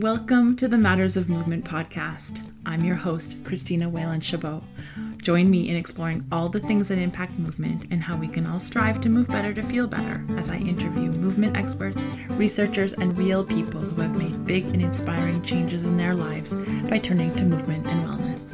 Welcome to the Matters of Movement podcast. I'm your host, Christina Whalen Chabot. Join me in exploring all the things that impact movement and how we can all strive to move better to feel better as I interview movement experts, researchers, and real people who have made big and inspiring changes in their lives by turning to movement and wellness.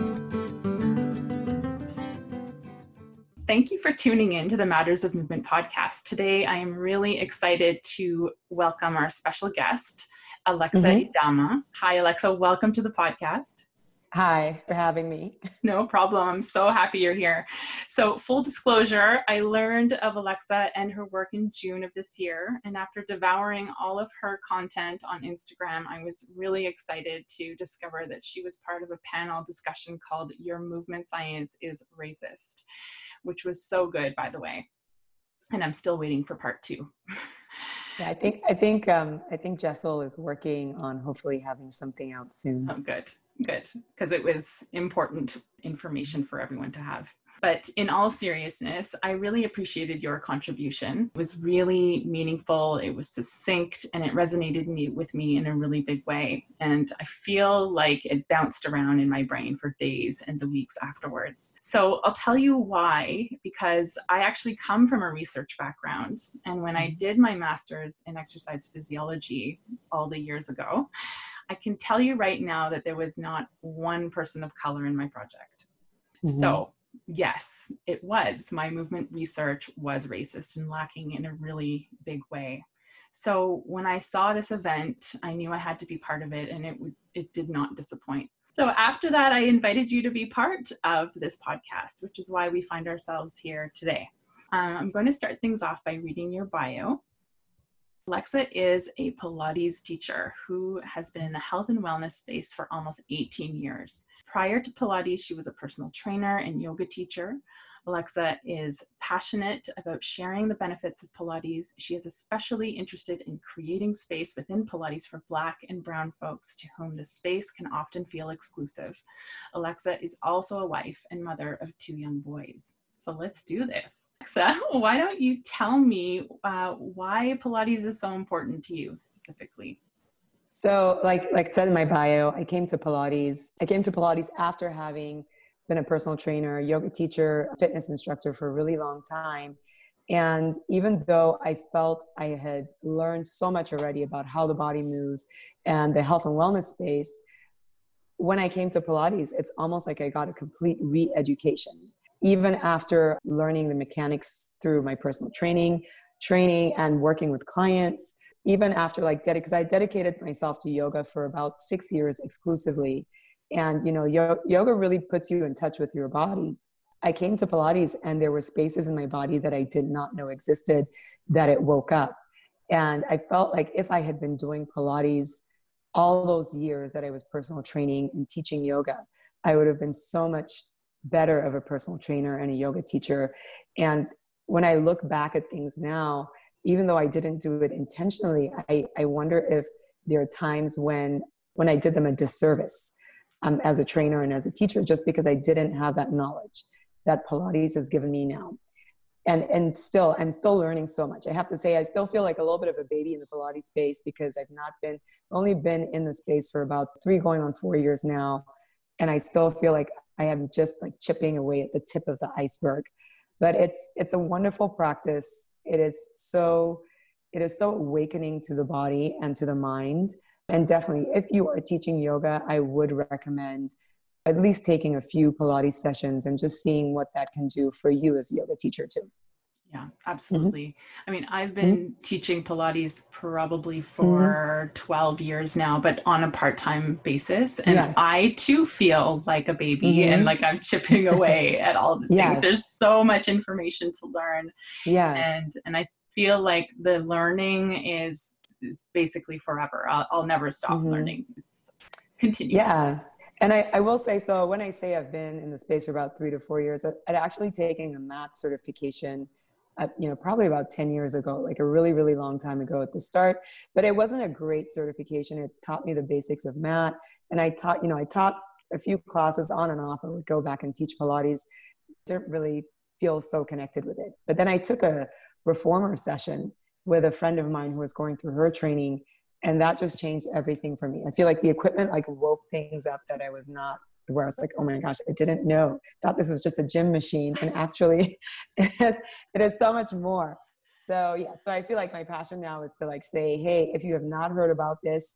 Thank you for tuning in to the Matters of Movement podcast. Today, I am really excited to welcome our special guest. Alexa mm-hmm. Idama. Hi, Alexa. Welcome to the podcast. Hi, for having me. No problem. I'm so happy you're here. So, full disclosure, I learned of Alexa and her work in June of this year. And after devouring all of her content on Instagram, I was really excited to discover that she was part of a panel discussion called Your Movement Science is Racist, which was so good, by the way. And I'm still waiting for part two. Yeah, I think I think um, I think Jessel is working on hopefully having something out soon. Oh, good, good, because it was important information for everyone to have. But in all seriousness, I really appreciated your contribution. It was really meaningful, it was succinct, and it resonated me, with me in a really big way. And I feel like it bounced around in my brain for days and the weeks afterwards. So I'll tell you why, because I actually come from a research background. And when I did my master's in exercise physiology all the years ago, I can tell you right now that there was not one person of color in my project. Mm-hmm. So yes, it was. My movement research was racist and lacking in a really big way. So when I saw this event, I knew I had to be part of it, and it it did not disappoint. So after that, I invited you to be part of this podcast, which is why we find ourselves here today. Um, I'm going to start things off by reading your bio. Alexa is a Pilates teacher who has been in the health and wellness space for almost 18 years. Prior to Pilates, she was a personal trainer and yoga teacher. Alexa is passionate about sharing the benefits of Pilates. She is especially interested in creating space within Pilates for Black and Brown folks to whom the space can often feel exclusive. Alexa is also a wife and mother of two young boys. So let's do this. Alexa, why don't you tell me uh, why Pilates is so important to you specifically? So, like like said in my bio, I came to Pilates. I came to Pilates after having been a personal trainer, yoga teacher, fitness instructor for a really long time. And even though I felt I had learned so much already about how the body moves and the health and wellness space, when I came to Pilates, it's almost like I got a complete re education even after learning the mechanics through my personal training, training and working with clients, even after like dedicated, because I dedicated myself to yoga for about six years exclusively. And, you know, yo- yoga really puts you in touch with your body. I came to Pilates and there were spaces in my body that I did not know existed that it woke up. And I felt like if I had been doing Pilates all those years that I was personal training and teaching yoga, I would have been so much better of a personal trainer and a yoga teacher. And when I look back at things now, even though I didn't do it intentionally, I, I wonder if there are times when when I did them a disservice um, as a trainer and as a teacher, just because I didn't have that knowledge that Pilates has given me now. And and still, I'm still learning so much. I have to say, I still feel like a little bit of a baby in the Pilates space because I've not been only been in the space for about three, going on four years now, and I still feel like I am just like chipping away at the tip of the iceberg. But it's it's a wonderful practice. It is so it is so awakening to the body and to the mind. And definitely, if you are teaching yoga, I would recommend at least taking a few Pilates sessions and just seeing what that can do for you as a yoga teacher too. Yeah, mm-hmm. absolutely. Mm-hmm. I mean, I've been mm-hmm. teaching Pilates probably for mm-hmm. 12 years now, but on a part time basis. And yes. I too feel like a baby and mm-hmm. like I'm chipping away at all the yes. things. There's so much information to learn. Yes. And, and I feel like the learning is, is basically forever. I'll, I'll never stop mm-hmm. learning. It's continuous. Yeah. And I, I, will say so when I say I've been in the space for about three to four years, I'd actually taken a mat certification Uh, you know, probably about 10 years ago, like a really, really long time ago at the start. But it wasn't a great certification. It taught me the basics of mat. And I taught, you know, I taught a few classes on and off. I would go back and teach Pilates. Didn't really feel so connected with it. But then I took a reformer session with a friend of mine who was going through her training. and that just changed everything for me i feel like the equipment like woke things up that i was not where i was like oh my gosh i didn't know thought this was just a gym machine and actually it is, it is so much more so yeah so i feel like my passion now is to like say hey if you have not heard about this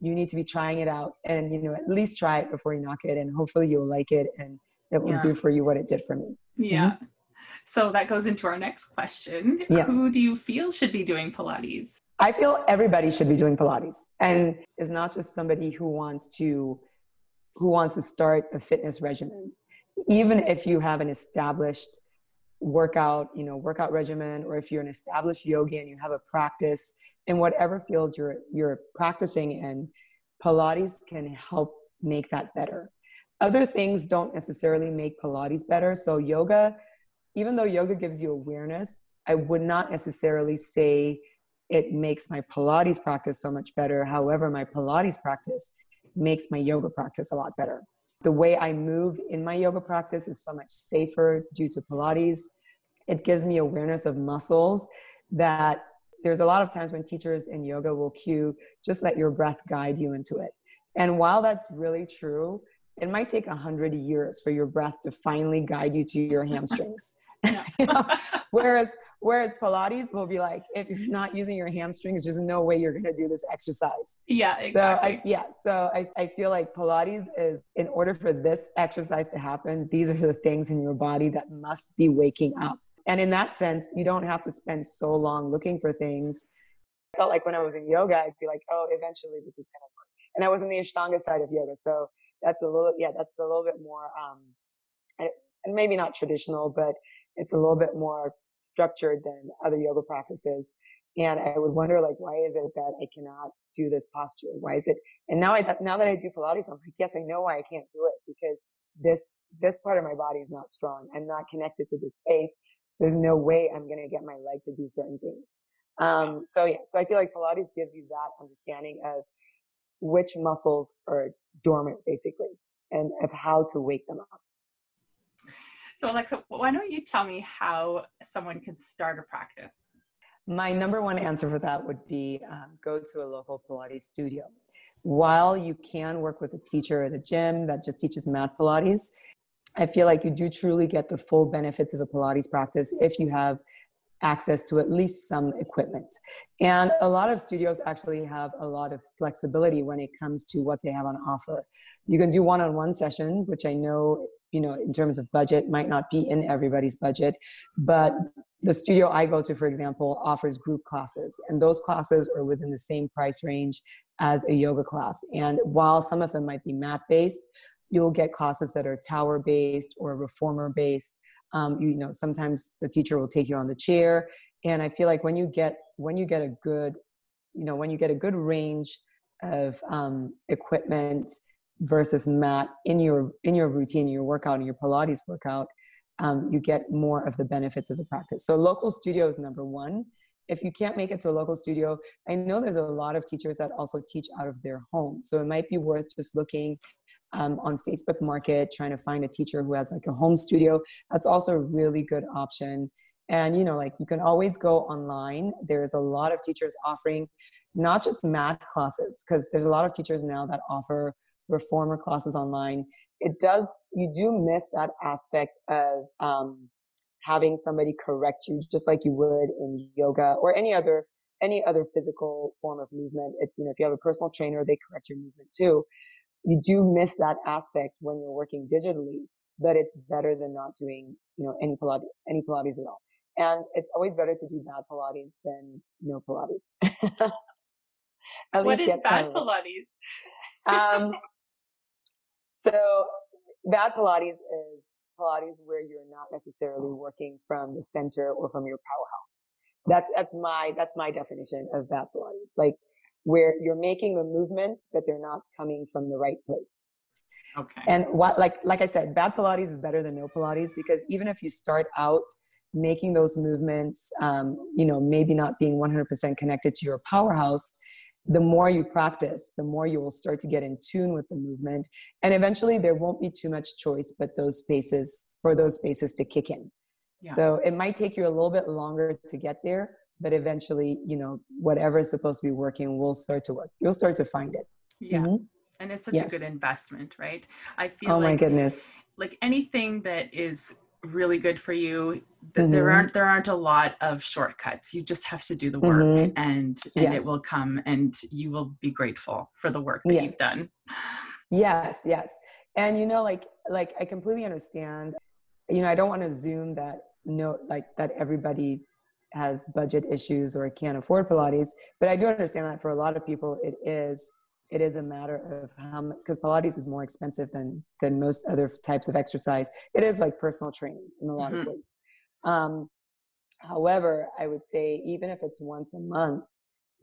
you need to be trying it out and you know at least try it before you knock it and hopefully you'll like it and it will yeah. do for you what it did for me yeah mm-hmm. so that goes into our next question yes. who do you feel should be doing pilates I feel everybody should be doing Pilates and is not just somebody who wants to who wants to start a fitness regimen. Even if you have an established workout, you know, workout regimen, or if you're an established yogi and you have a practice in whatever field you're you're practicing in, Pilates can help make that better. Other things don't necessarily make Pilates better. So yoga, even though yoga gives you awareness, I would not necessarily say it makes my Pilates practice so much better. However, my Pilates practice makes my yoga practice a lot better. The way I move in my yoga practice is so much safer due to Pilates. It gives me awareness of muscles that there's a lot of times when teachers in yoga will cue, just let your breath guide you into it. And while that's really true, it might take a hundred years for your breath to finally guide you to your hamstrings. Whereas Whereas Pilates will be like, if you're not using your hamstrings, there's no way you're going to do this exercise. Yeah, exactly. So I, yeah, so I, I feel like Pilates is, in order for this exercise to happen, these are the things in your body that must be waking up. And in that sense, you don't have to spend so long looking for things. I felt like when I was in yoga, I'd be like, oh, eventually this is going to work. And I was in the Ashtanga side of yoga. So that's a little, yeah, that's a little bit more, um, and maybe not traditional, but it's a little bit more structured than other yoga practices. And I would wonder, like, why is it that I cannot do this posture? Why is it? And now I, now that I do Pilates, I'm like, yes, I know why I can't do it because this, this part of my body is not strong. I'm not connected to this space. There's no way I'm going to get my leg to do certain things. Um, so yeah, so I feel like Pilates gives you that understanding of which muscles are dormant basically and of how to wake them up. So, Alexa, why don't you tell me how someone could start a practice? My number one answer for that would be um, go to a local Pilates studio. While you can work with a teacher at a gym that just teaches mat Pilates, I feel like you do truly get the full benefits of a Pilates practice if you have access to at least some equipment. And a lot of studios actually have a lot of flexibility when it comes to what they have on offer. You can do one on one sessions, which I know you know in terms of budget might not be in everybody's budget but the studio i go to for example offers group classes and those classes are within the same price range as a yoga class. And while some of them might be mat based you'll get classes that are tower based or reformer based um, you know sometimes the teacher will take you on the chair and i feel like when you get when you get a good you know when you get a good range of um, equipment versus mat in your in your routine your workout and your pilates workout um, you get more of the benefits of the practice. So local studio is number one. If you can't make it to a local studio i know there's a lot of teachers that also teach out of their home. So it might be worth just looking um, on facebook market trying to find a teacher who has like a home studio. That's also a really good option. And you know like you can always go online. There's a lot of teachers offering not just mat classes because there's a lot of teachers now that offer reformer classes online it does you do miss that aspect of um, having somebody correct you just like you would in yoga or any other any other physical form of movement. If you know if you have a personal trainer they correct your movement too. You do miss that aspect when you're working digitally but it's better than not doing you know any pilates any pilates at all. And it's always better to do bad pilates than no pilates. What is bad pilates? Um, so bad Pilates is Pilates where you're not necessarily working from the center or from your powerhouse. That's, that's my, that's my definition of bad Pilates. Like where you're making the movements, but they're not coming from the right place. Okay. And what, like, like I said, bad Pilates is better than no Pilates because even if you start out making those movements, um, you know, maybe not being 100% connected to your powerhouse, the more you practice, the more you will start to get in tune with the movement. And eventually there won't be too much choice but those spaces for those spaces to kick in. Yeah. So it might take you a little bit longer to get there, but eventually, you know, whatever is supposed to be working will start to work. You'll start to find it. Yeah. Mm-hmm. And it's such yes. a good investment, right? I feel Oh like, my goodness. Like anything that is really good for you, mm-hmm. there aren't there aren't a lot of shortcuts. You just have to do the work mm-hmm. and and yes. it will come and you will be grateful for the work that yes. you've done. Yes, yes. And you know, like like I completely understand. You know, I don't want to zoom that note like that everybody has budget issues or can't afford Pilates. But I do understand that for a lot of people, it is it is a matter of how much because Pilates is more expensive than than most other types of exercise. It is like personal training in a lot mm-hmm. of ways. Um, however, I would say even if it's once a month,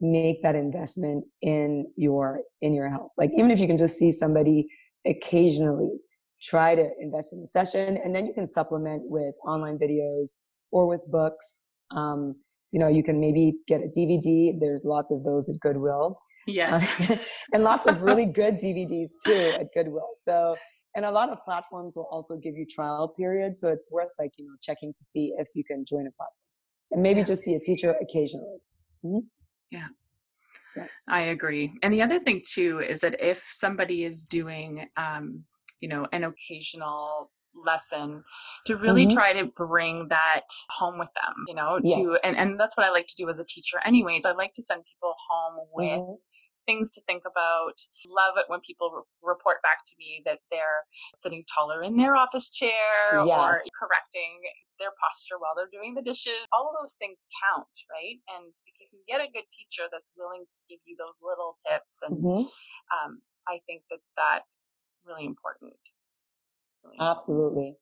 make that investment in your in your health. Like even if you can just see somebody occasionally, try to invest in the session, and then you can supplement with online videos or with books. Um, you know, you can maybe get a DVD. There's lots of those at Goodwill. Yes. Uh, and lots of really good DVDs too at Goodwill. So, and a lot of platforms will also give you trial periods. So it's worth like, you know, checking to see if you can join a platform and maybe yeah. just see a teacher occasionally. Mm-hmm. Yeah. Yes. I agree. And the other thing too is that if somebody is doing, um, you know, an occasional lesson to really mm-hmm. try to bring that home with them you know yes. to and, and that's what i like to do as a teacher anyways i like to send people home with mm-hmm. things to think about love it when people re- report back to me that they're sitting taller in their office chair yes. or correcting their posture while they're doing the dishes all of those things count right and if you can get a good teacher that's willing to give you those little tips and mm-hmm. um, i think that that's really important Absolutely.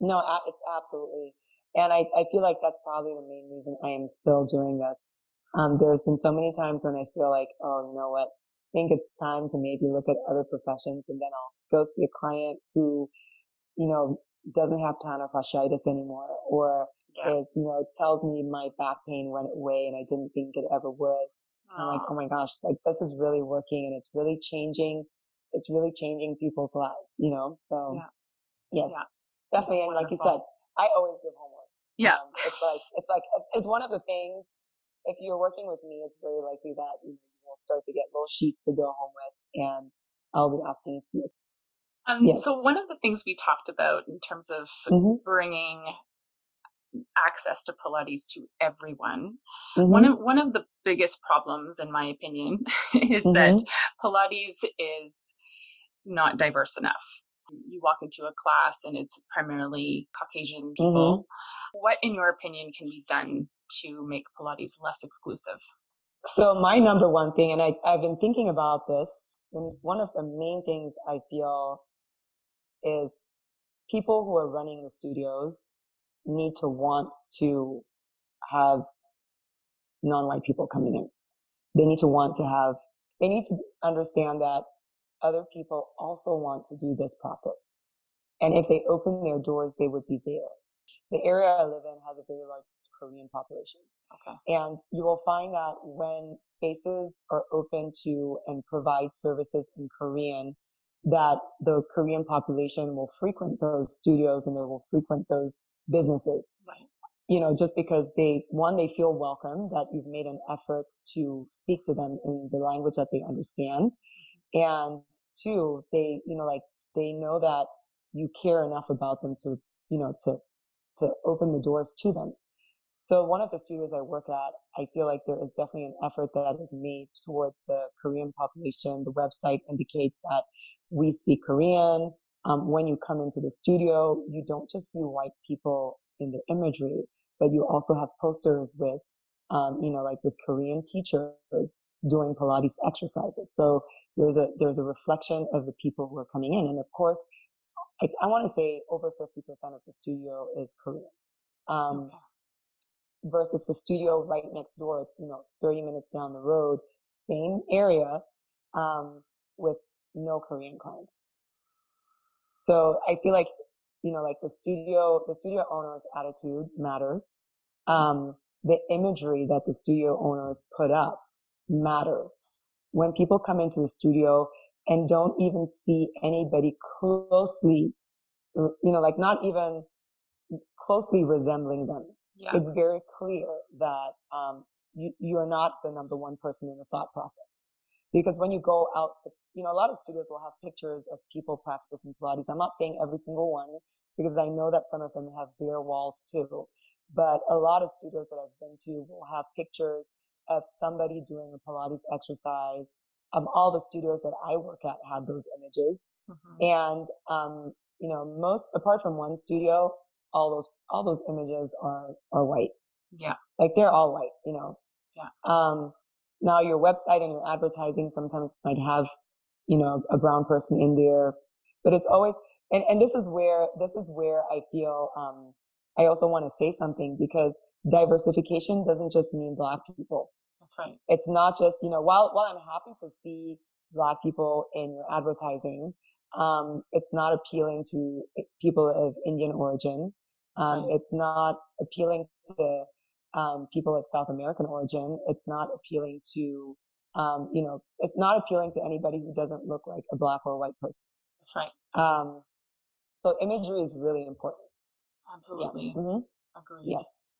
No, it's absolutely. And I, I feel like that's probably the main reason I am still doing this. Um, there's been so many times when I feel like, oh, you know what? I think it's time to maybe look at other professions and then I'll go see a client who, you know, doesn't have plantar fasciitis anymore or yeah. is, you know, tells me my back pain went away and I didn't think it ever would. I'm like, oh my gosh, like this is really working and it's really changing. It's really changing people's lives, you know? So yeah. Yes, yeah. definitely. and like you said, I always give homework. Yeah, um, it's like it's like it's, it's one of the things. If you're working with me, it's very likely that you, will start to get little sheets to go home with, and I'll be asking you to Um, yes. So one of the things we talked about in terms of mm-hmm. bringing access to Pilates to everyone. Mm-hmm. One of one of the biggest problems, in my opinion, is mm-hmm. that Pilates is not diverse enough you walk into a class and it's primarily Caucasian people. Mm-hmm. What, in your opinion, can be done to make Pilates less exclusive? So, my number one thing, and I, I've been thinking about this, and one of the main things I feel is people who are running the studios need to want to have non-white people coming in. They need to want to have, they need to understand that other people also want to do this practice. And if they open their doors, they would be there. The area I live in has a very large Korean population. Okay. And you will find that when spaces are open to and provide services in Korean, that the Korean population will frequent those studios and they will frequent those businesses. Right. You know, just because they, one, they feel welcome that you've made an effort to speak to them in the language that they understand. And two, they, you know, like they know that you care enough about them to, you know, to, to open the doors to them. So one of the studios I work at, I feel like there is definitely an effort that is made towards the Korean population. The website indicates that we speak Korean. Um, when you come into the studio, you don't just see white people in the imagery, but you also have posters with, um, you know, like with Korean teachers doing Pilates exercises. So there's a there's a reflection of the people who are coming in. And of course i, I want to say over 50% of the studio is korean. Um, okay. versus the studio right next door you know 30 minutes down the road same area um, with no korean clients. So i feel like you know like the studio the studio owner's attitude matters. Um, the imagery that the studio owners put up matters when people come into the studio and don't even see anybody closely, you know, like not even closely resembling them. yeah. it's very clear that um, you, you're not the number one person in the thought process. Because when you go out to, you know, a lot of studios will have pictures of people practicing Pilates. I'm not saying every single one because I know that some of them have bare walls too. But a lot of studios that I've been to will have pictures of somebody doing a Pilates exercise. Um, all the studios that I work at had those images. Mm-hmm. And, um, you know, most, apart from one studio, all those, all those images are, are white. Yeah. Like they're all white, you know. Yeah. Um, now your website and your advertising sometimes might have, you know, a brown person in there, but it's always, and, and this is where, this is where I feel, um, I also want to say something because diversification doesn't just mean black people. That's right. It's not just, you know, while, while I'm happy to see black people in your advertising, um, it's not appealing to people of Indian origin. Um, right. It's not appealing to um, people of South American origin. It's not appealing to, um, you know, it's not appealing to anybody who doesn't look like a black or white person. That's right. Um, so imagery is really important. Absolutely. Yeah. Mm-hmm. Agreed. Yes.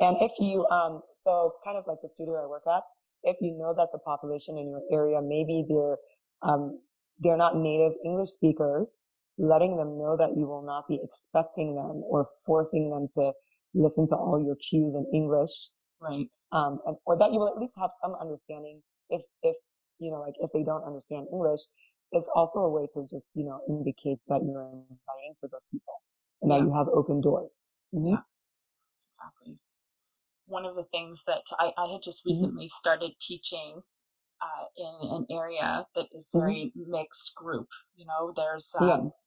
And if you, um, so kind of like the studio I work at, if you know that the population in your area, maybe they're, um, they're not native English speakers, letting them know that you will not be expecting them or forcing them to listen to all your cues in English. Right. Um, and, or that you will at least have some understanding if, if, you know, like if they don't understand English, it's also a way to just, you know, indicate that you're inviting to those people and yeah. that you have open doors. Mm-hmm. Yeah, exactly. One of the things that I, I had just mm-hmm. recently mm-hmm. started teaching uh, in an area that is mm-hmm. very mm-hmm. mixed group. You know, there's um, yes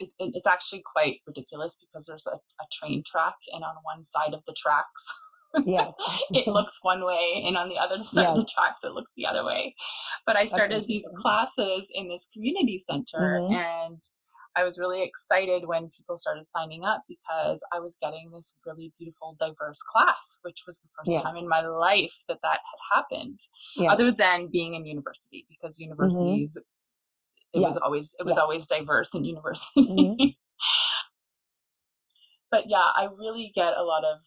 it, it's actually quite ridiculous because there's a, a train track and on one side of the tracks yes it looks one way and on the other side yes. of the tracks it looks the other way but i started these classes in this community center mm-hmm. and i was really excited when people started signing up because i was getting this really beautiful diverse class which was the first yes. time in my life that that had happened yes. other than being in university because mm-hmm. universities mm-hmm it yes. was always it was always diverse in university mm-hmm. but yeah i really get a lot of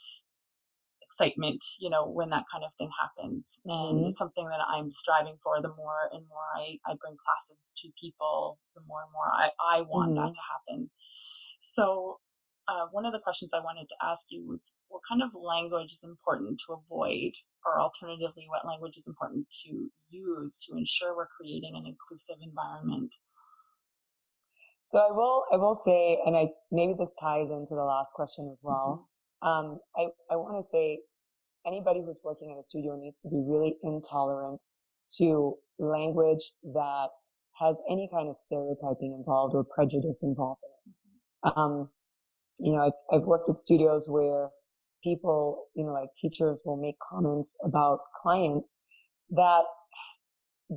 excitement you know when that kind of thing happens and mm-hmm. it's something that i'm striving for the more and more i, I bring classes to people the more and more i, I want mm-hmm. that to happen so uh, one of the questions I wanted to ask you was what kind of language is important to avoid, or alternatively, what language is important to use to ensure we're creating an inclusive environment? So I will, I will say, and I maybe this ties into the last question as well. Um, I, I want to say anybody who's working in a studio needs to be really intolerant to language that has any kind of stereotyping involved or prejudice involved in it. Um, you know, I've, I've worked at studios where people, you know, like teachers will make comments about clients that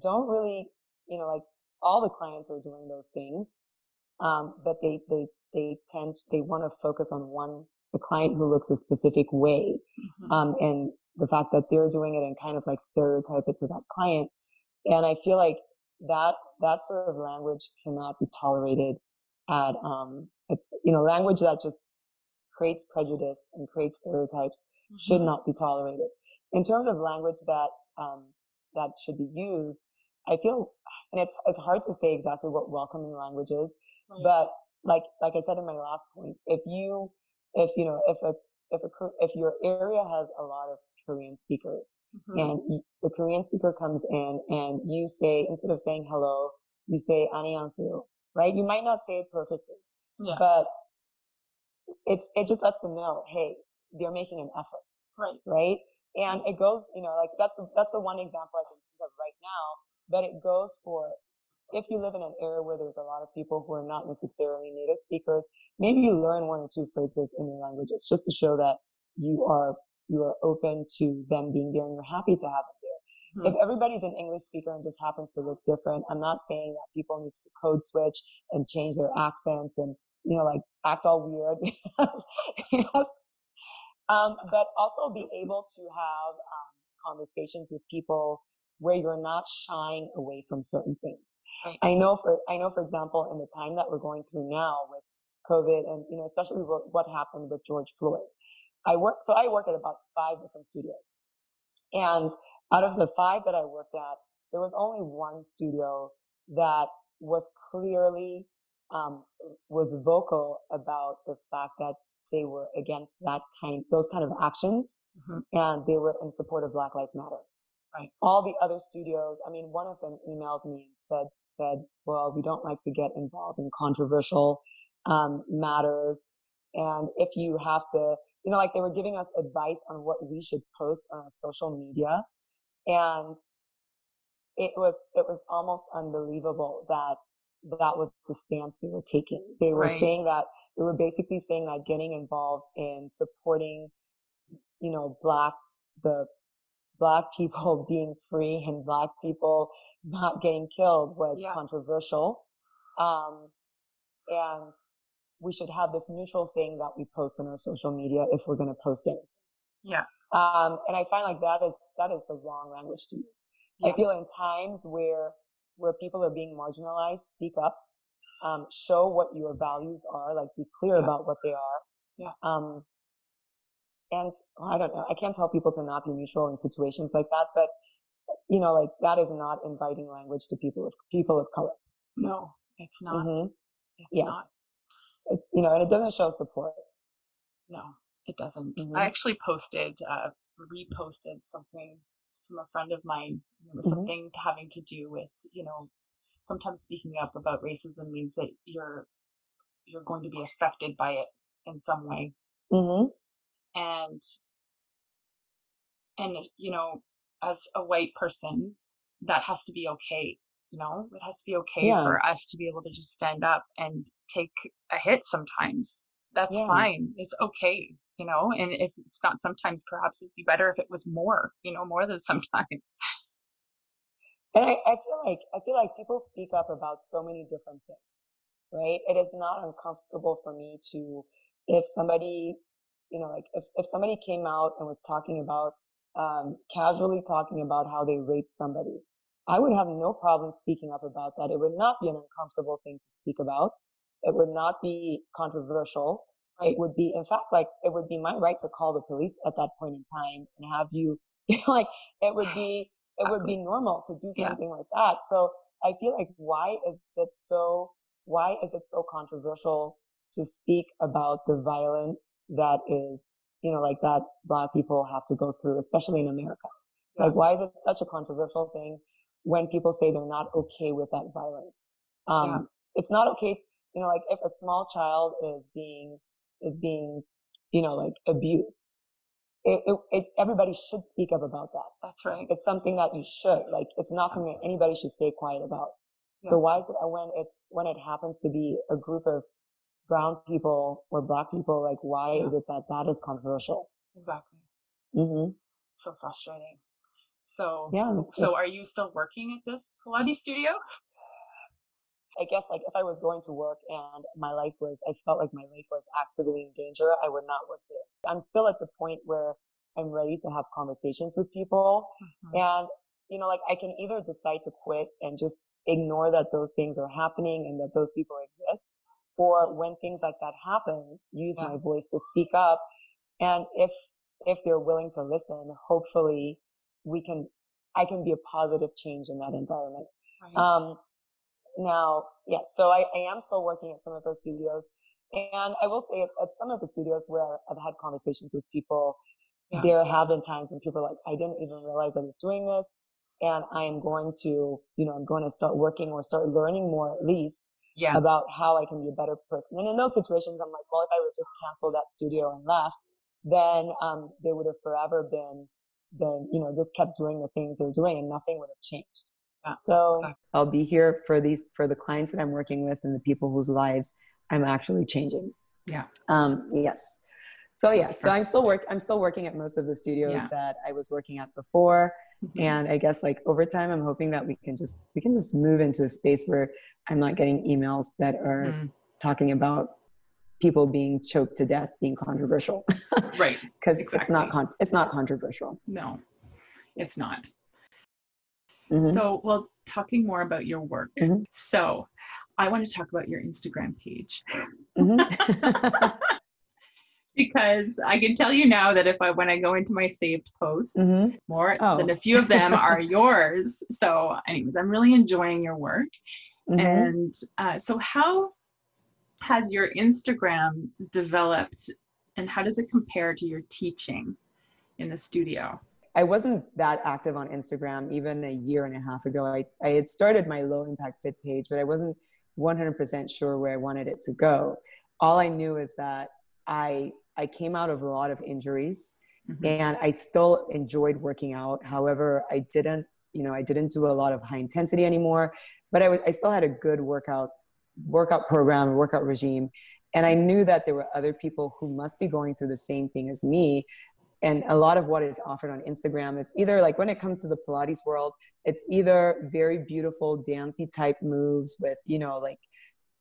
don't really, you know, like all the clients are doing those things. Um, but they, they, they tend, they want to focus on one, the client who looks a specific way. Mm-hmm. Um, and the fact that they're doing it and kind of like stereotype it to that client. And I feel like that, that sort of language cannot be tolerated at, um, you know, language that just creates prejudice and creates stereotypes mm-hmm. should not be tolerated. In terms of language that, um, that should be used, I feel, and it's, it's hard to say exactly what welcoming language is, right. but like, like I said in my last point, if you, if, you know, if a, if a, if your area has a lot of Korean speakers mm-hmm. and the Korean speaker comes in and you say, instead of saying hello, you say 안녕하세요, right? You might not say it perfectly, yeah. But it's it just lets them know, hey, they're making an effort. Right. Right. And it goes, you know, like that's that's the one example I can think of right now. But it goes for if you live in an area where there's a lot of people who are not necessarily native speakers, maybe you learn one or two phrases in your languages just to show that you are you are open to them being there and you're happy to have them there. if hmm. everybody's an English speaker and just happens to look different, I'm not saying that people need to code switch and change their accents and, you know, like act all weird because, because um, but also be able to have um, conversations with people where you're not shying away from certain things. Right. I know for, I know, for example, in the time that we're going through now with COVID and, you know, especially what, what happened with George Floyd. I work, so I work at about five different studios. And out of the five that I worked at, there was only one studio that was clearly, um, was vocal about the fact that they were against that kind, those kind of actions. Mm-hmm. And they were in support of Black Lives Matter. Right. All the other studios, I mean, one of them emailed me and said, said, well, we don't like to get involved in controversial um, matters. And if you have to, you know, like they were giving us advice on what we should post on our social media. And it was, it was almost unbelievable that that was the stance they were taking. They were right. saying that, they were basically saying that getting involved in supporting, you know, black, the black people being free and black people not getting killed was yeah. controversial. Um, and we should have this neutral thing that we post on our social media if we're going to post it. Yeah. Um, and I find like that is, that is the wrong language to use. Yeah. I feel in times where, where people are being marginalized, speak up, um, show what your values are, like be clear yeah. about what they are. Yeah. Um, and I don't know, I can't tell people to not be neutral in situations like that, but you know, like that is not inviting language to people of people of color. No, it's not. Mm-hmm. It's yes. Not. It's you know, and it doesn't show support. No, it doesn't. Mm-hmm. I actually posted, uh, reposted something from a friend of mine. It was mm-hmm. something having to do with you know, sometimes speaking up about racism means that you're you're going to be affected by it in some way. Mm-hmm and and you know as a white person that has to be okay you know? It has to be okay yeah. for us to be able to just stand up and take a hit sometimes. That's yeah. fine. It's okay you know? And if it's not sometimes perhaps it'd be better if it was more you know more than sometimes. And I, I feel like i feel like people speak up about so many different things right? It is not uncomfortable for me to if somebody you know, like if, if somebody came out and was talking about, um, casually talking about how they raped somebody, I would have no problem speaking up about that. It would not be an uncomfortable thing to speak about. It would not be controversial. It would be, in fact, like it would be my right to call the police at that point in time and have you, like, it would be, it would be normal to do something yeah. like that. So I feel like why is it so, why is it so controversial to speak about the violence that is, you know, like that black people have to go through, especially in America. Yeah. Like, why is it such a controversial thing when people say they're not okay with that violence? Um, yeah. it's not okay, you know, like if a small child is being, is being, you know, like abused, it, it, it, everybody should speak up about that. That's right. It's something that you should, like, it's not something that anybody should stay quiet about. Yeah. So why is it when it's, when it happens to be a group of brown people or black people, like why yeah. is it that that is controversial? Exactly. Mm-hmm. So frustrating. So yeah. So are you still working at this Pilates studio? I guess like if I was going to work and my life was, I felt like my life was actively in danger, I would not work there. I'm still at the point where I'm ready to have conversations with people. Mm-hmm. And, you know, like I can either decide to quit and just ignore that those things are happening and that those people exist, or when things like that happen, use yeah. my voice to speak up. And if, if they're willing to listen, hopefully we can, I can be a positive change in that environment. Right. Um, now, yes, so I, I am still working at some of those studios. And I will say at, at some of the studios where I've had conversations with people, yeah. there have been times when people are like, I didn't even realize I was doing this. And I am going to, you know, I'm going to start working or start learning more at least yeah. about how I can be a better person. And in those situations, I'm like, well, if I would just cancel that studio and left, then um, they would have forever been, been, you know, just kept doing the things they're doing and nothing would have changed. Yeah, so exactly. I'll be here for these, for the clients that I'm working with and the people whose lives I'm actually changing. Yeah. Um, yes. So yeah, so I'm still work. I'm still working at most of the studios yeah. that I was working at before, mm-hmm. and I guess like over time, I'm hoping that we can just we can just move into a space where I'm not getting emails that are mm. talking about people being choked to death being controversial. right. Because exactly. it's not con- it's not controversial. No, it's not. Mm-hmm. So, well, talking more about your work. Mm-hmm. So, I want to talk about your Instagram page. Mm-hmm. because I can tell you now that if I when I go into my saved posts, mm-hmm. more oh. than a few of them are yours. So, anyways, I'm really enjoying your work. Mm-hmm. And uh, so, how has your Instagram developed, and how does it compare to your teaching in the studio? I wasn't that active on Instagram even a year and a half ago. I, I had started my low impact fit page, but I wasn't 100% sure where I wanted it to go. All I knew is that I I came out of a lot of injuries mm-hmm. and I still enjoyed working out. However, I didn't, you know, I didn't do a lot of high intensity anymore, but I, still had a good workout, workout program, workout regime. And I knew that there were other people who must be going through the same thing as me. And a lot of what is offered on Instagram is either like when it comes to the Pilates world, it's either very beautiful dancey type moves with, you know, like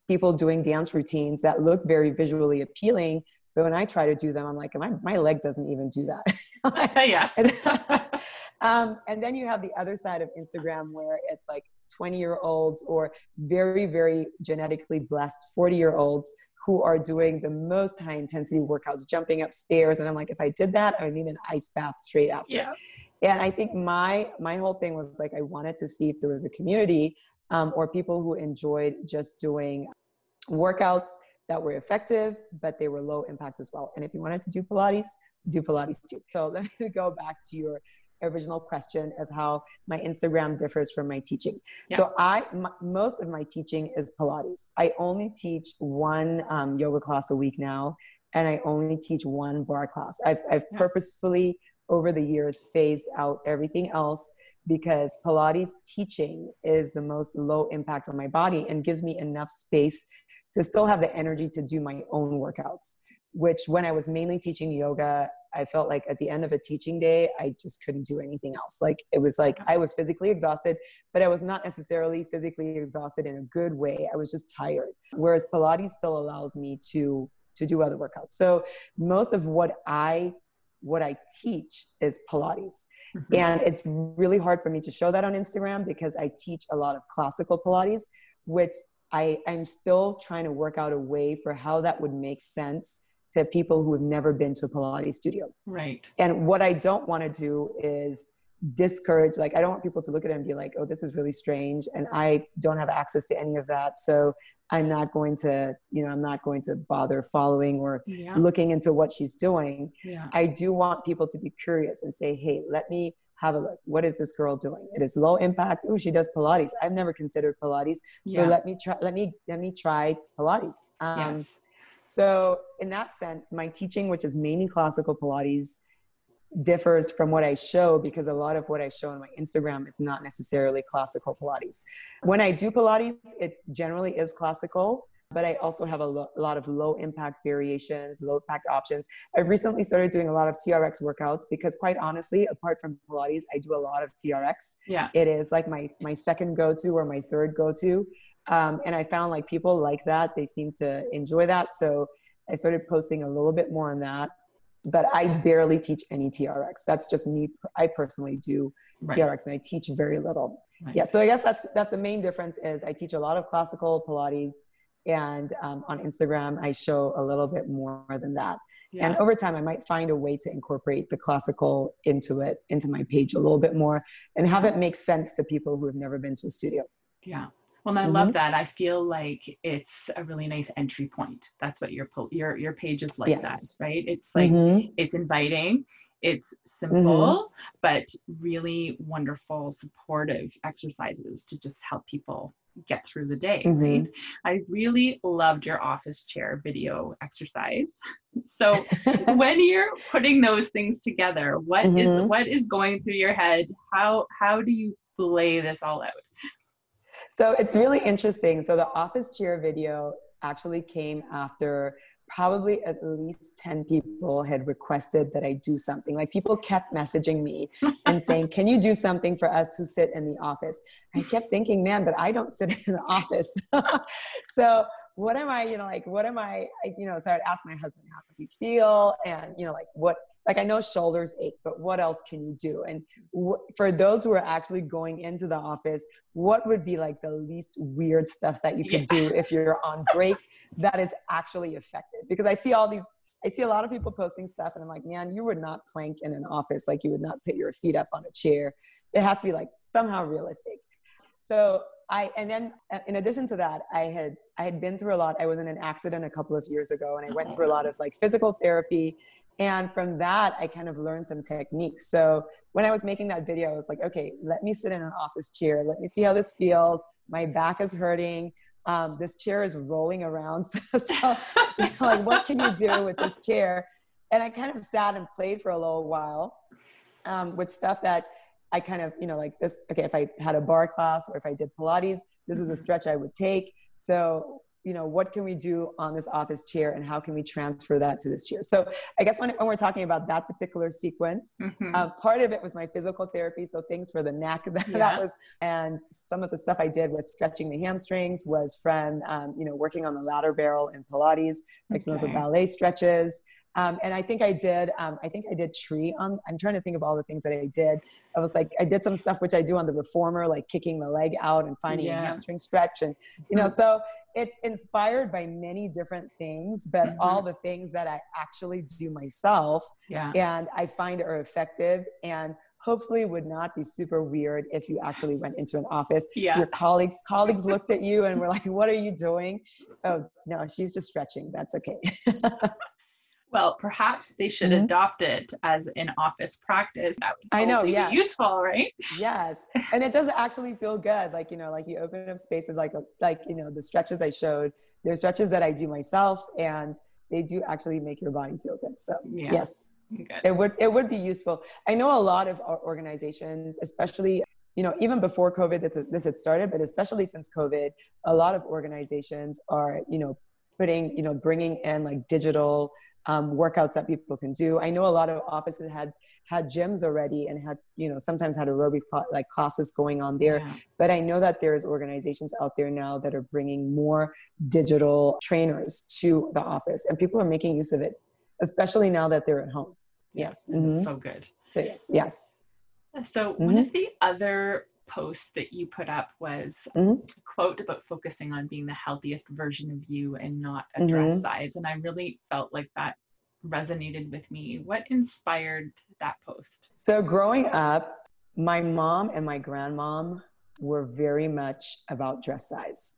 people doing dance routines that look very visually appealing but when I try to do them, I'm like, my, my leg doesn't even do that. yeah. um, and then you have the other side of Instagram where it's like 20 year olds or very, very genetically blessed 40 year olds who are doing the most high intensity workouts, jumping upstairs. And I'm like, if I did that, I would need an ice bath straight after. Yeah. And I think my my whole thing was like I wanted to see if there was a community um, or people who enjoyed just doing workouts that were effective, but they were low impact as well. And if you wanted to do Pilates, do Pilates too. So let me go back to your original question of how my Instagram differs from my teaching. Yeah. So I, m- most of my teaching is Pilates. I only teach one um, yoga class a week now, and I only teach one barre class. I've, I've yeah. purposefully over the years phased out everything else because Pilates teaching is the most low impact on my body and gives me enough space to still have the energy to do my own workouts which when i was mainly teaching yoga i felt like at the end of a teaching day i just couldn't do anything else. Like it was like i was physically exhausted but i was not necessarily physically exhausted in a good way. I was just tired. Whereas pilates still allows me to to do other workouts. So most of what i what i teach is pilates. Mm-hmm. and it's really hard for me to show that on instagram because i teach a lot of classical pilates which I, I'm still trying to work out a way for how that would make sense to people who have never been to a Pilates studio. Right. And what I don't want to do is discourage, like, I don't want people to look at it and be like, oh, this is really strange. And I don't have access to any of that. So I'm not going to, you know, I'm not going to bother following or yeah. looking into what she's doing. Yeah. I do want people to be curious and say, hey, let me have a look. What is this girl doing? It is low impact. Oh, she does Pilates. I've never considered Pilates. So yeah. let me try, let me, let me try Pilates. Um, yes. So in that sense, my teaching, which is mainly classical Pilates, differs from what I show because a lot of what I show on my Instagram is not necessarily classical Pilates. When I do Pilates, it generally is classical but I also have a, lo- a, lot of low impact variations, low impact options. I've recently started doing a lot of TRX workouts because quite honestly, apart from Pilates, I do a lot of TRX. Yeah. It is like my, my second go-to or my third go-to. Um, and I found like people like that. They seem to enjoy that. So I started posting a little bit more on that, but I barely teach any TRX. That's just me. I personally do right. TRX and I teach very little. Right. Yeah. So I guess that's, that's the main difference is I teach a lot of classical Pilates and um, on instagram i show a little bit more than that yeah. and over time i might find a way to incorporate the classical into it into my page a little bit more and have it make sense to people who have never been to a studio yeah well, I mm-hmm. love that. I feel like it's a really nice entry point. That's what your your your page is like yes. that, right? It's like mm-hmm. it's inviting, it's simple, mm-hmm. but really wonderful, supportive exercises to just help people get through the day, mm-hmm. right? I really loved your office chair video exercise. So when you're putting those things together, what mm-hmm. is what is going through your head? How how do you lay this all out? So it's really interesting. So the office chair video actually came after probably at least 10 people had requested that I do something. Like people kept messaging me and saying, Can you do something for us who sit in the office? I kept thinking, Man, but I don't sit in the office. so, what am I, you know, like, what am I, I, you know, so I'd ask my husband, How do you feel? And, you know, like, what, like I know shoulders ache, but what else can you do? And w- for those who are actually going into the office, what would be like the least weird stuff that you could yeah. do if you're on break that is actually effective? Because I see all these, I see a lot of people posting stuff, and I'm like, man, you would not plank in an office. Like, you would not put your feet up on a chair. It has to be like somehow realistic. So I, and then uh, in addition to that, I had, I had been through a lot. I was in an accident a couple of years ago, and I went through a lot of like physical therapy. And from that, I kind of learned some techniques. So when I was making that video, I was like, okay, let me sit in an office chair. Let me see how this feels. My back is hurting um, this chair is rolling around. so, so you know, like, what can you do with this chair? And I kind of sat and played for a little while um, with stuff that I kind of, you know, like this. Okay, if I had a barre class or if I did Pilates, this is a mm-hmm. stretch I would take. So you know what can we do on this office chair and how can we transfer that to this chair so i guess when, when we're talking about that particular sequence mm-hmm. uh, part of it was my physical therapy so things for the neck that, yeah. that was and some of the stuff i did with stretching the hamstrings was from um, you know working on the ladder barrel in pilates like okay. some of the ballet stretches um, and I think I did, um, I think I did tree on, I'm trying to think of all the things that I did. I was like, I did some stuff which I do on the reformer, like kicking the leg out and finding yeah. a hamstring stretch. And, you know, mm-hmm. so it's inspired by many different things, but mm-hmm. all the things that I actually do myself. Yeah. And I find are effective and hopefully would not be super weird if you actually went into an office. Yeah. Your colleagues colleagues looked at you and were like, "What are you doing?" Oh, no, she's just stretching. That's okay. well, perhaps they should mm-hmm. adopt it as an office practice. That would I know, yeah, useful, right? Yes, and it does actually feel good. Like you know, like you open up spaces, like like you know, the stretches I showed. There's stretches that I do myself, and they do actually make your body feel good. So yeah. yes, good. it would it would be useful. I know a lot of organizations, especially you know, even before COVID, this, this had started, but especially since COVID, a lot of organizations are, you know, putting, you know, bringing in like digital um, workouts that people can do. I know a lot of offices had had gyms already and had you know sometimes had aerobics like classes going on there. Yeah. But I know that there's organizations out there now that are bringing more digital trainers to the office, and people are making use of it, especially now that they're at home. Yes, mm-hmm. so good. So yes, yes. So mm-hmm. one of the other post that you put up was mm-hmm. a quote about focusing on being the healthiest version of you and not a dress mm-hmm. size. And I really felt like that resonated with me. What inspired that post? So, growing up, my mom and my grandmom were very much about dress size.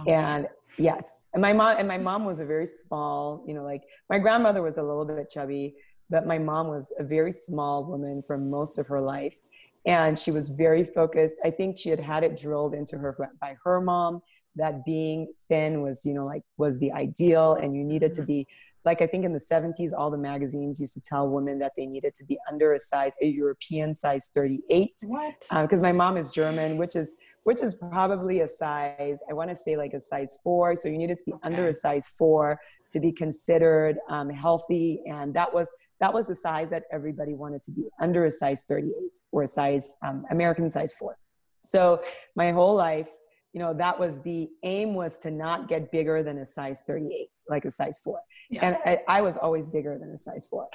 Okay. And yes, and my mom and my mom was a very small, you know, like my grandmother was a little bit chubby, but my mom was a very small woman for most of her life and she was very focused. I think she had had it drilled into her by her mom that being thin was you know like was the ideal and you needed to mm-hmm. be like i think in the 70s all the magazines used to tell women that they needed to be under a size a european size 38 what? Because um, my mom is german which is which is probably a size i want to say like a size four. So you needed to be okay. under a size four to be considered um, healthy. And that was that was the size that everybody wanted to be under a size 38 or a size um, american size 4 so my whole life you know that was the aim was to not get bigger than a size 38 like a size 4 yeah. and I, I, was always bigger than a size 4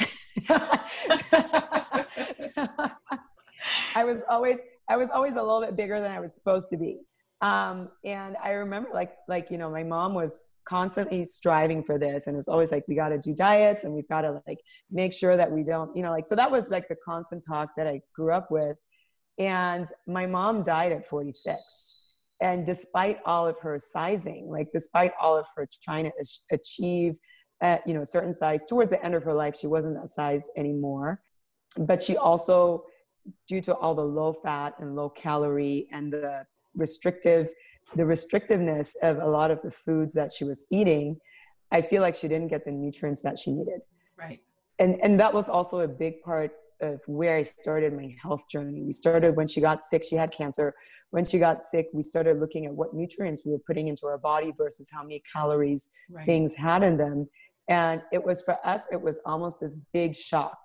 i was always i was always a little bit bigger than i was supposed to be. Um, and i remember like like you know my mom was constantly striving for this. And it was always like we got to do diets and we've got to like make sure that we don't you know like so that was like the constant talk that i grew up with. And my mom died at 46 and despite all of her sizing like despite all of her trying to achieve at you know a certain size towards the end of her life she wasn't that size anymore. But she also due to all the low fat and low calorie and the restrictive the restrictiveness of a lot of the foods that she was eating, I feel like she didn't get the nutrients that she needed. Right. And and that was also a big part of where I started my health journey. We started when she got sick, she had cancer. When she got sick, we started looking at what nutrients we were putting into our body versus how many calories right. things had in them. And it was for us, it was almost this big shock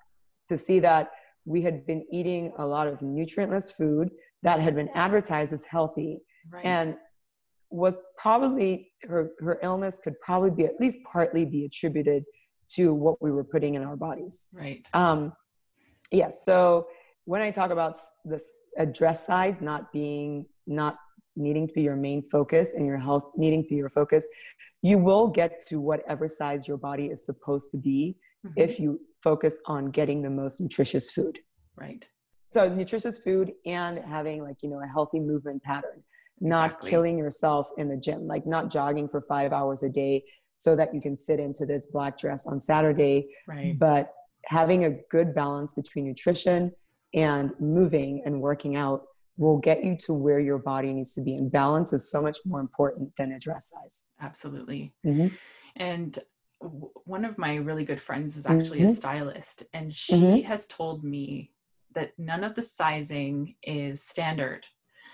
to see that we had been eating a lot of nutrientless food that had been advertised as healthy. Right. And was probably her, her illness could probably be at least partly be attributed to what we were putting in our bodies. Right. Um, yes. Yeah, so when I talk about this a dress size not being not needing to be your main focus and your health needing to be your focus, you will get to whatever size your body is supposed to be mm-hmm. if you focus on getting the most nutritious food. Right. So nutritious food and having like, you know, a healthy movement pattern, not exactly. killing yourself in the gym, like not jogging for five hours a day so that you can fit into this black dress on Saturday. Right. But having a good balance between nutrition and moving and working out will get you to where your body needs to be. And balance is so much more important than a dress size. Absolutely. Mm-hmm. And one of my really good friends is actually mm-hmm. a stylist, and she mm-hmm. has told me that none of the sizing is standard.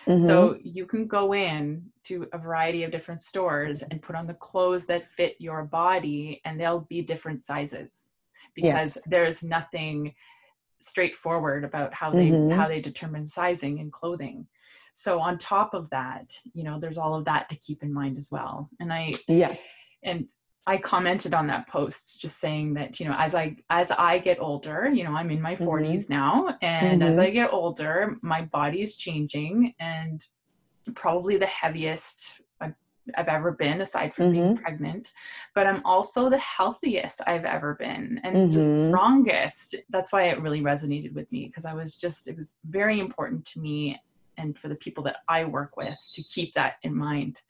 Mm-hmm. So you can go in to a variety of different stores and put on the clothes that fit your body, and they'll be different sizes because yes. there's nothing straightforward about how they mm-hmm. how they determine sizing and clothing so on top of that you know there's all of that to keep in mind as well and i yes and i commented on that post just saying that you know as i as i get older you know i'm in my 40s mm-hmm. now and mm-hmm. as i get older my body is changing and probably the heaviest I've ever been, aside from mm-hmm. being pregnant. But I'm also the healthiest I've ever been and mm-hmm. the strongest. That's why it really resonated with me because I was just, it was very important to me and for the people that I work with to keep that in mind.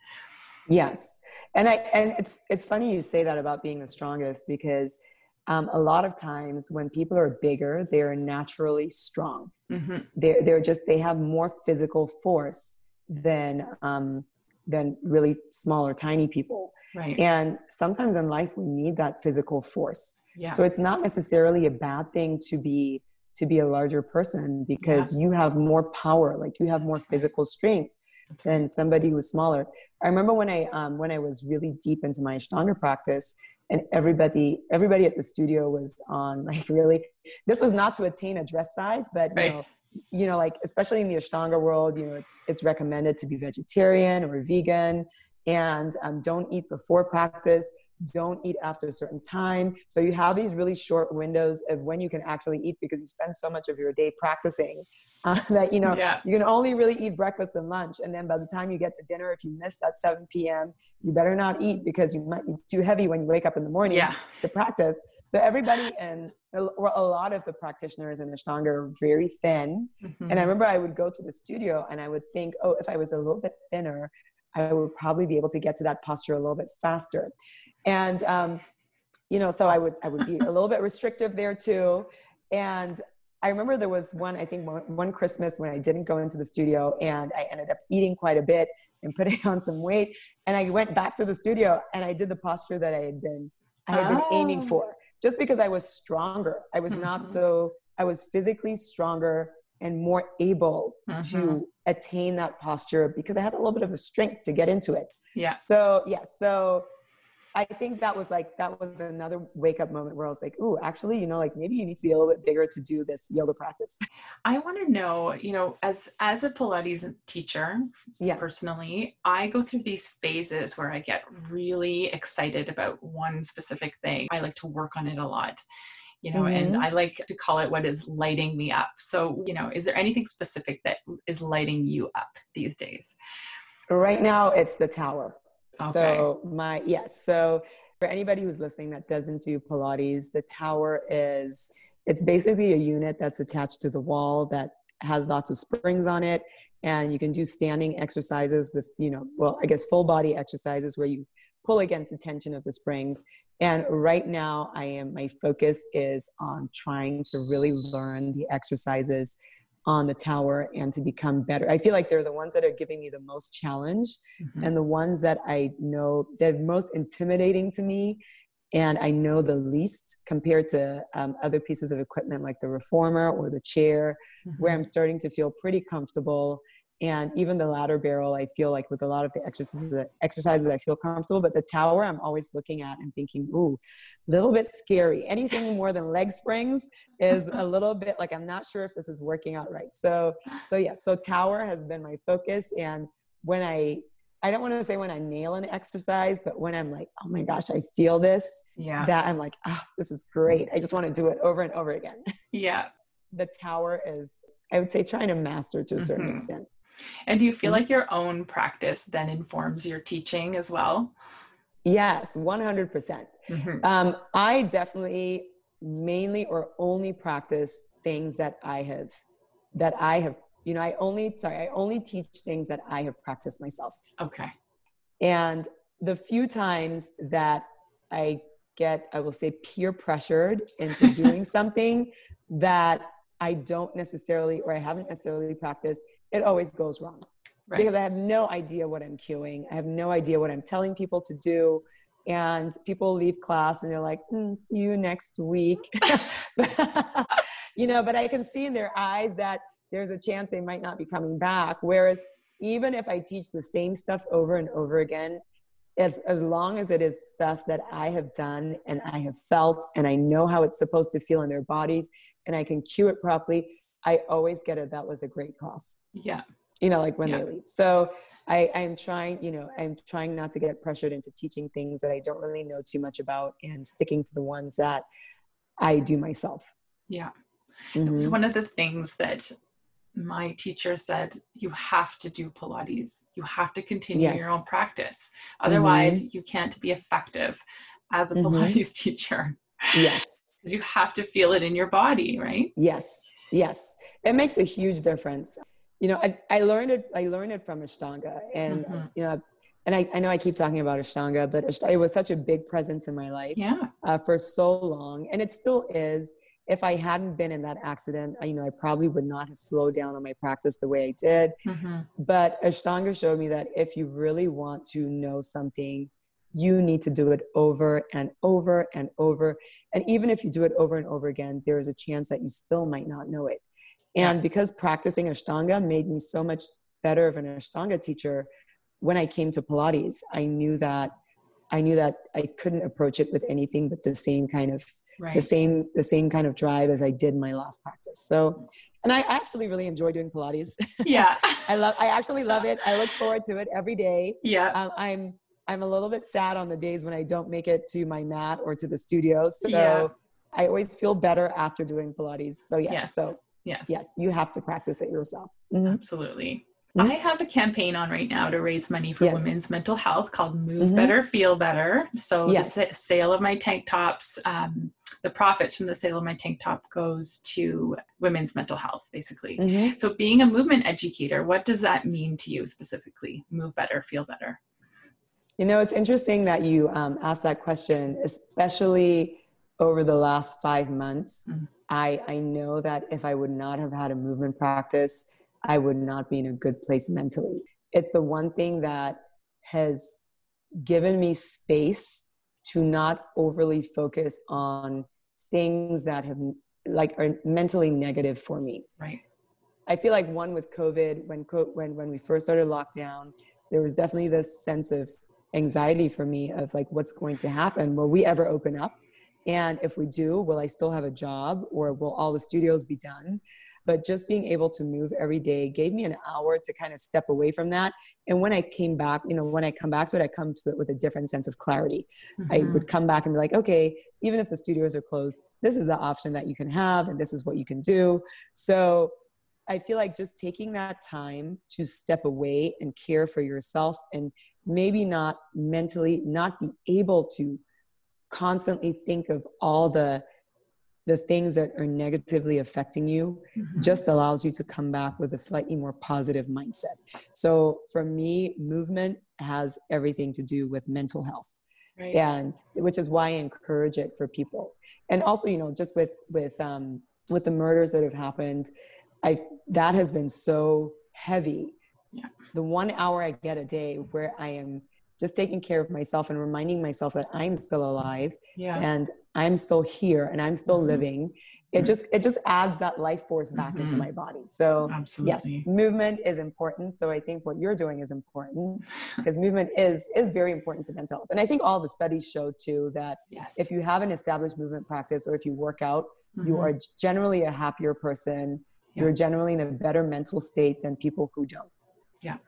Yes. And I and it's it's funny you say that about being the strongest because um, a lot of times when people are bigger, they're naturally strong. Mm-hmm. They're they're just they have more physical force than um, than really small or tiny people. Right. And sometimes in life we need that physical force. Yeah. So it's not necessarily a bad thing to be to be a larger person because yeah. you have more power, like you have more physical strength than somebody who's smaller. I remember when I um, when I was really deep into my Ashtanga practice, and everybody everybody at the studio was on like really. This was not to attain a dress size, but right. you know, you know, like especially in the Ashtanga world, you know, it's it's recommended to be vegetarian or vegan, and um, don't eat before practice. Don't eat after a certain time. So you have these really short windows of when you can actually eat because you spend so much of your day practicing uh, that you know yeah. you can only really eat breakfast and lunch, and then by the time you get to dinner, if you miss that 7 p.m., you better not eat because you might be too heavy when you wake up in the morning yeah. to practice. So everybody and a lot of the practitioners in Ashtanga are very thin. Mm-hmm. And I remember I would go to the studio and I would think, oh, if I was a little bit thinner, I would probably be able to get to that posture a little bit faster. And um, you know, so I would I would be a little bit restrictive there too. And I remember there was one, I think one, Christmas when I didn't go into the studio and I ended up eating quite a bit and putting on some weight. And I went back to the studio and I did the posture that I had been I had oh. been aiming oh. for just because I was stronger. I was mm-hmm. not so, I was physically stronger and more able mm-hmm. to attain that posture because I had a little bit of a strength to get into it. Yeah. So, yeah. So I think that was like that was another wake up moment where I was like, "Ooh, actually, you know, like maybe you need to be a little bit bigger to do this yoga practice." I want to know, you know, as as a Pilates teacher, yes. personally, I go through these phases where I get really excited about one specific thing. I like to work on it a lot. You know, mm-hmm. and I like to call it what is lighting me up. So, you know, is there anything specific that is lighting you up these days? Right now, it's the tower. Okay. So my yes. So for anybody who's listening that doesn't do Pilates, the tower is it's basically a unit that's attached to the wall that has lots of springs on it and you can do standing exercises with you know well i guess full body exercises where you pull against the tension of the springs and right now i am my focus is on trying to really learn the exercises on the tower and to become better. I feel like they're the ones that are giving me the most challenge mm-hmm. and the ones that I know they're most intimidating to me and I know the least compared to um, other pieces of equipment like the reformer or the chair, mm-hmm. where I'm starting to feel pretty comfortable and even the ladder barrel i feel like with a lot of the exercises exercises i feel comfortable but the tower i'm always looking at and thinking ooh a little bit scary anything more than leg springs is a little bit like i'm not sure if this is working out right so so yeah, so tower has been my focus and when i I don't want to say when I nail an exercise, but when I'm like, oh my gosh, I feel this, yeah, that I'm like, oh, this is great. I just want to do it over and over again. Yeah. the tower is, I would say, trying to master to a certain mm-hmm. extent. And do you feel mm-hmm. like your own practice then informs your teaching as well? Yes, 100%. percent mm hmm um, I definitely mainly or only practice things that I have that I have you know I only sorry I only teach things that I have practiced myself. Okay. And the few times that I get I will say peer pressured into doing something that I don't necessarily or I haven't necessarily practiced, it always goes wrong. Right. Because I have no idea what I'm cueing. I have no idea what I'm telling people to do and people leave class and they're like mm, see you next week you know but i can see in their eyes that there's a chance they might not be coming back whereas even if i teach the same stuff over and over again as, as long as it is stuff that i have done and i have felt and i know how it's supposed to feel in their bodies and i can cue it properly i always get it that was a great class yeah you know like when yeah. they leave so I, I'm trying, you know, I'm trying not to get pressured into teaching things that I don't really know too much about and sticking to the ones that I do myself. Yeah. Mm-hmm. It was mm-hmm. one of the things that my teacher said you have to do Pilates. You have to continue yes. your own practice. Otherwise, mm-hmm. you can't be effective as a mm-hmm. Pilates teacher. Yes. You have to feel it in your body, right? Yes. Yes. It makes a huge difference you know, I, I learned it. I learned it from Ashtanga, and mm-hmm. you know, and I, I know I keep talking about Ashtanga, but it was such a big presence in my life yeah. uh, for so long, and it still is. If I hadn't been in that accident, you know, I probably would not have slowed down on my practice the way I did. Mm-hmm. But Ashtanga showed me that if you really want to know something, you need to do it over and over and over. And even if you do it over and over again, there is a chance that you still might not know it. And because practicing Ashtanga made me so much better of an Ashtanga teacher, when I came to Pilates, I knew that I knew that I couldn't approach it with anything but the same kind of right. the same the same kind of drive as I did my last practice. So and I actually really enjoy doing Pilates. Yeah. I love I actually love it. I look forward to it every day. Yeah. Um, I'm I'm a little bit sad on the days when I don't make it to my mat or to the studio. So yeah. I always feel better after doing Pilates. So yes. yes. So Yes. Yes, you have to practice it yourself. Mm-hmm. Absolutely. Mm-hmm. I have a campaign on right now to raise money for yes. women's mental health called Move mm-hmm. Better, Feel Better. So yes. the sale of my tank tops, um, the profits from the sale of my tank top goes to women's mental health, basically. Mm-hmm. So being a movement educator, what does that mean to you specifically? Move better, feel better. You know, it's interesting that you um, asked that question, especially over the last five months. Mm-hmm. I, I know that if I would not have had a movement practice, I would not be in a good place mentally. It's the one thing that has given me space to not overly focus on things that have like are mentally negative for me. Right. I feel like one with COVID, when when when we first started lockdown, there was definitely this sense of anxiety for me of like what's going to happen. Will we ever open up? And if we do, will I still have a job or will all the studios be done? But just being able to move every day gave me an hour to kind of step away from that. And when I came back, you know, when I come back to it, I come to it with a different sense of clarity. Mm-hmm. I would come back and be like, okay, even if the studios are closed, this is the option that you can have and this is what you can do. So I feel like just taking that time to step away and care for yourself and maybe not mentally not be able to constantly think of all the the things that are negatively affecting you mm-hmm. just allows you to come back with a slightly more positive mindset. So for me, movement has everything to do with mental health. Right. And which is why I encourage it for people. And also, you know, just with with um with the murders that have happened, I that has been so heavy. Yeah. The one hour I get a day where I am just taking care of myself and reminding myself that I'm still alive yeah. and I'm still here and I'm still mm-hmm. living. It mm-hmm. just it just adds that life force back mm-hmm. into my body. So Absolutely. yes, movement is important. So I think what you're doing is important because movement is is very important to mental health. And I think all the studies show too that yes. if you have an established movement practice or if you work out, you are mm-hmm. generally a happier person. Yeah. You're generally in a better mental state than people who don't. Yeah.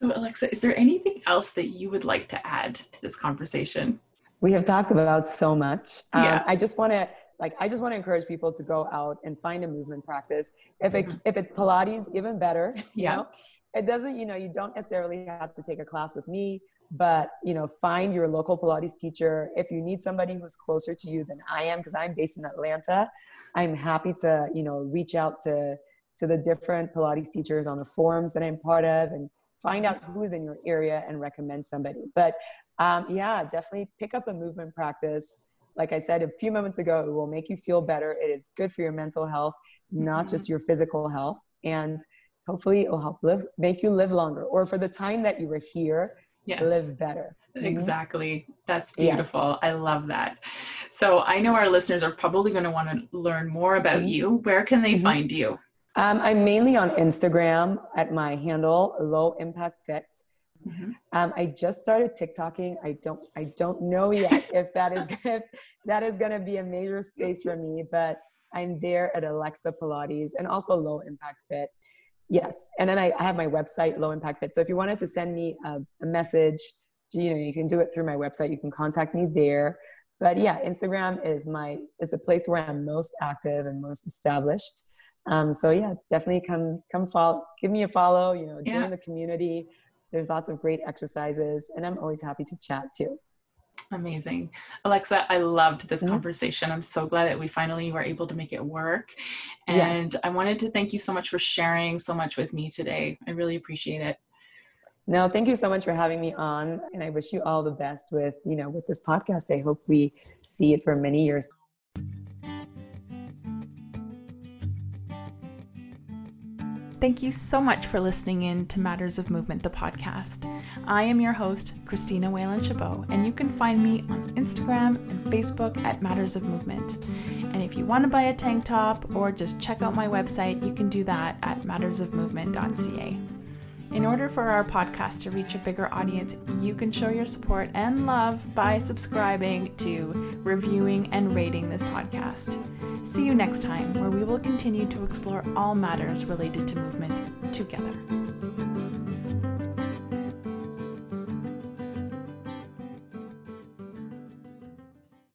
So, Alexa, is there anything else that you would like to add to this conversation? We have talked about so much. Um, yeah. I just want to like I just want to encourage people to go out and find a movement practice. If it mm-hmm. if it's Pilates, even better. You yeah. Know? it doesn't, you know, you don't necessarily have to take a class with me, but you know, find your local Pilates teacher. If you need somebody who's closer to you than I am, because I'm based in Atlanta, I'm happy to, you know, reach out to to the different Pilates teachers on the forums that I'm part of and find out who's in your area and recommend somebody. But um, yeah, definitely pick up a movement practice. Like I said a few moments ago, it will make you feel better. It is good for your mental health, not mm-hmm. just your physical health. And hopefully it will help live, make you live longer or for the time that you were here, yes. live better. Mm-hmm. Exactly. That's beautiful. Yes. I love that. So I know our listeners are probably going to want to learn more about mm-hmm. you. Where can they mm-hmm. find you? Um, I'm mainly on Instagram at my handle, Low Impact Fit. Mm-hmm. Um, I just started TikToking. I don't I don't know yet if that is if that is going to be a major space for me, but I'm there at Alexa Pilates and also Low Impact Fit. Yes, and then I, I have my website, Low Impact Fit. So if you wanted to send me a, a message, you know, you can do it through my website. You can contact me there. But yeah, Instagram is my is the place where I'm most active and most established. Um, so yeah, definitely come come follow, give me a follow. You know, join yeah. the community. There's lots of great exercises, and I'm always happy to chat too. Amazing. Alexa, I loved this mm-hmm. conversation. I'm so glad that we finally were able to make it work. And yes. I wanted to thank you so much for sharing so much with me today. I really appreciate it. No, thank you so much for having me on. And I wish you all the best with, you know, with this podcast. I hope we see it for many years. Thank you so much for listening in to Matters of Movement, the podcast. I am your host, Christina Whalen Chabot, and you can find me on Instagram and Facebook at Matters of Movement. And if you want to buy a tank top or just check out my website, you can do that at mattersofmovement.ca. In order for our podcast to reach a bigger audience, you can show your support and love by subscribing to, reviewing, and rating this podcast. See you next time, where we will continue to explore all matters related to movement together.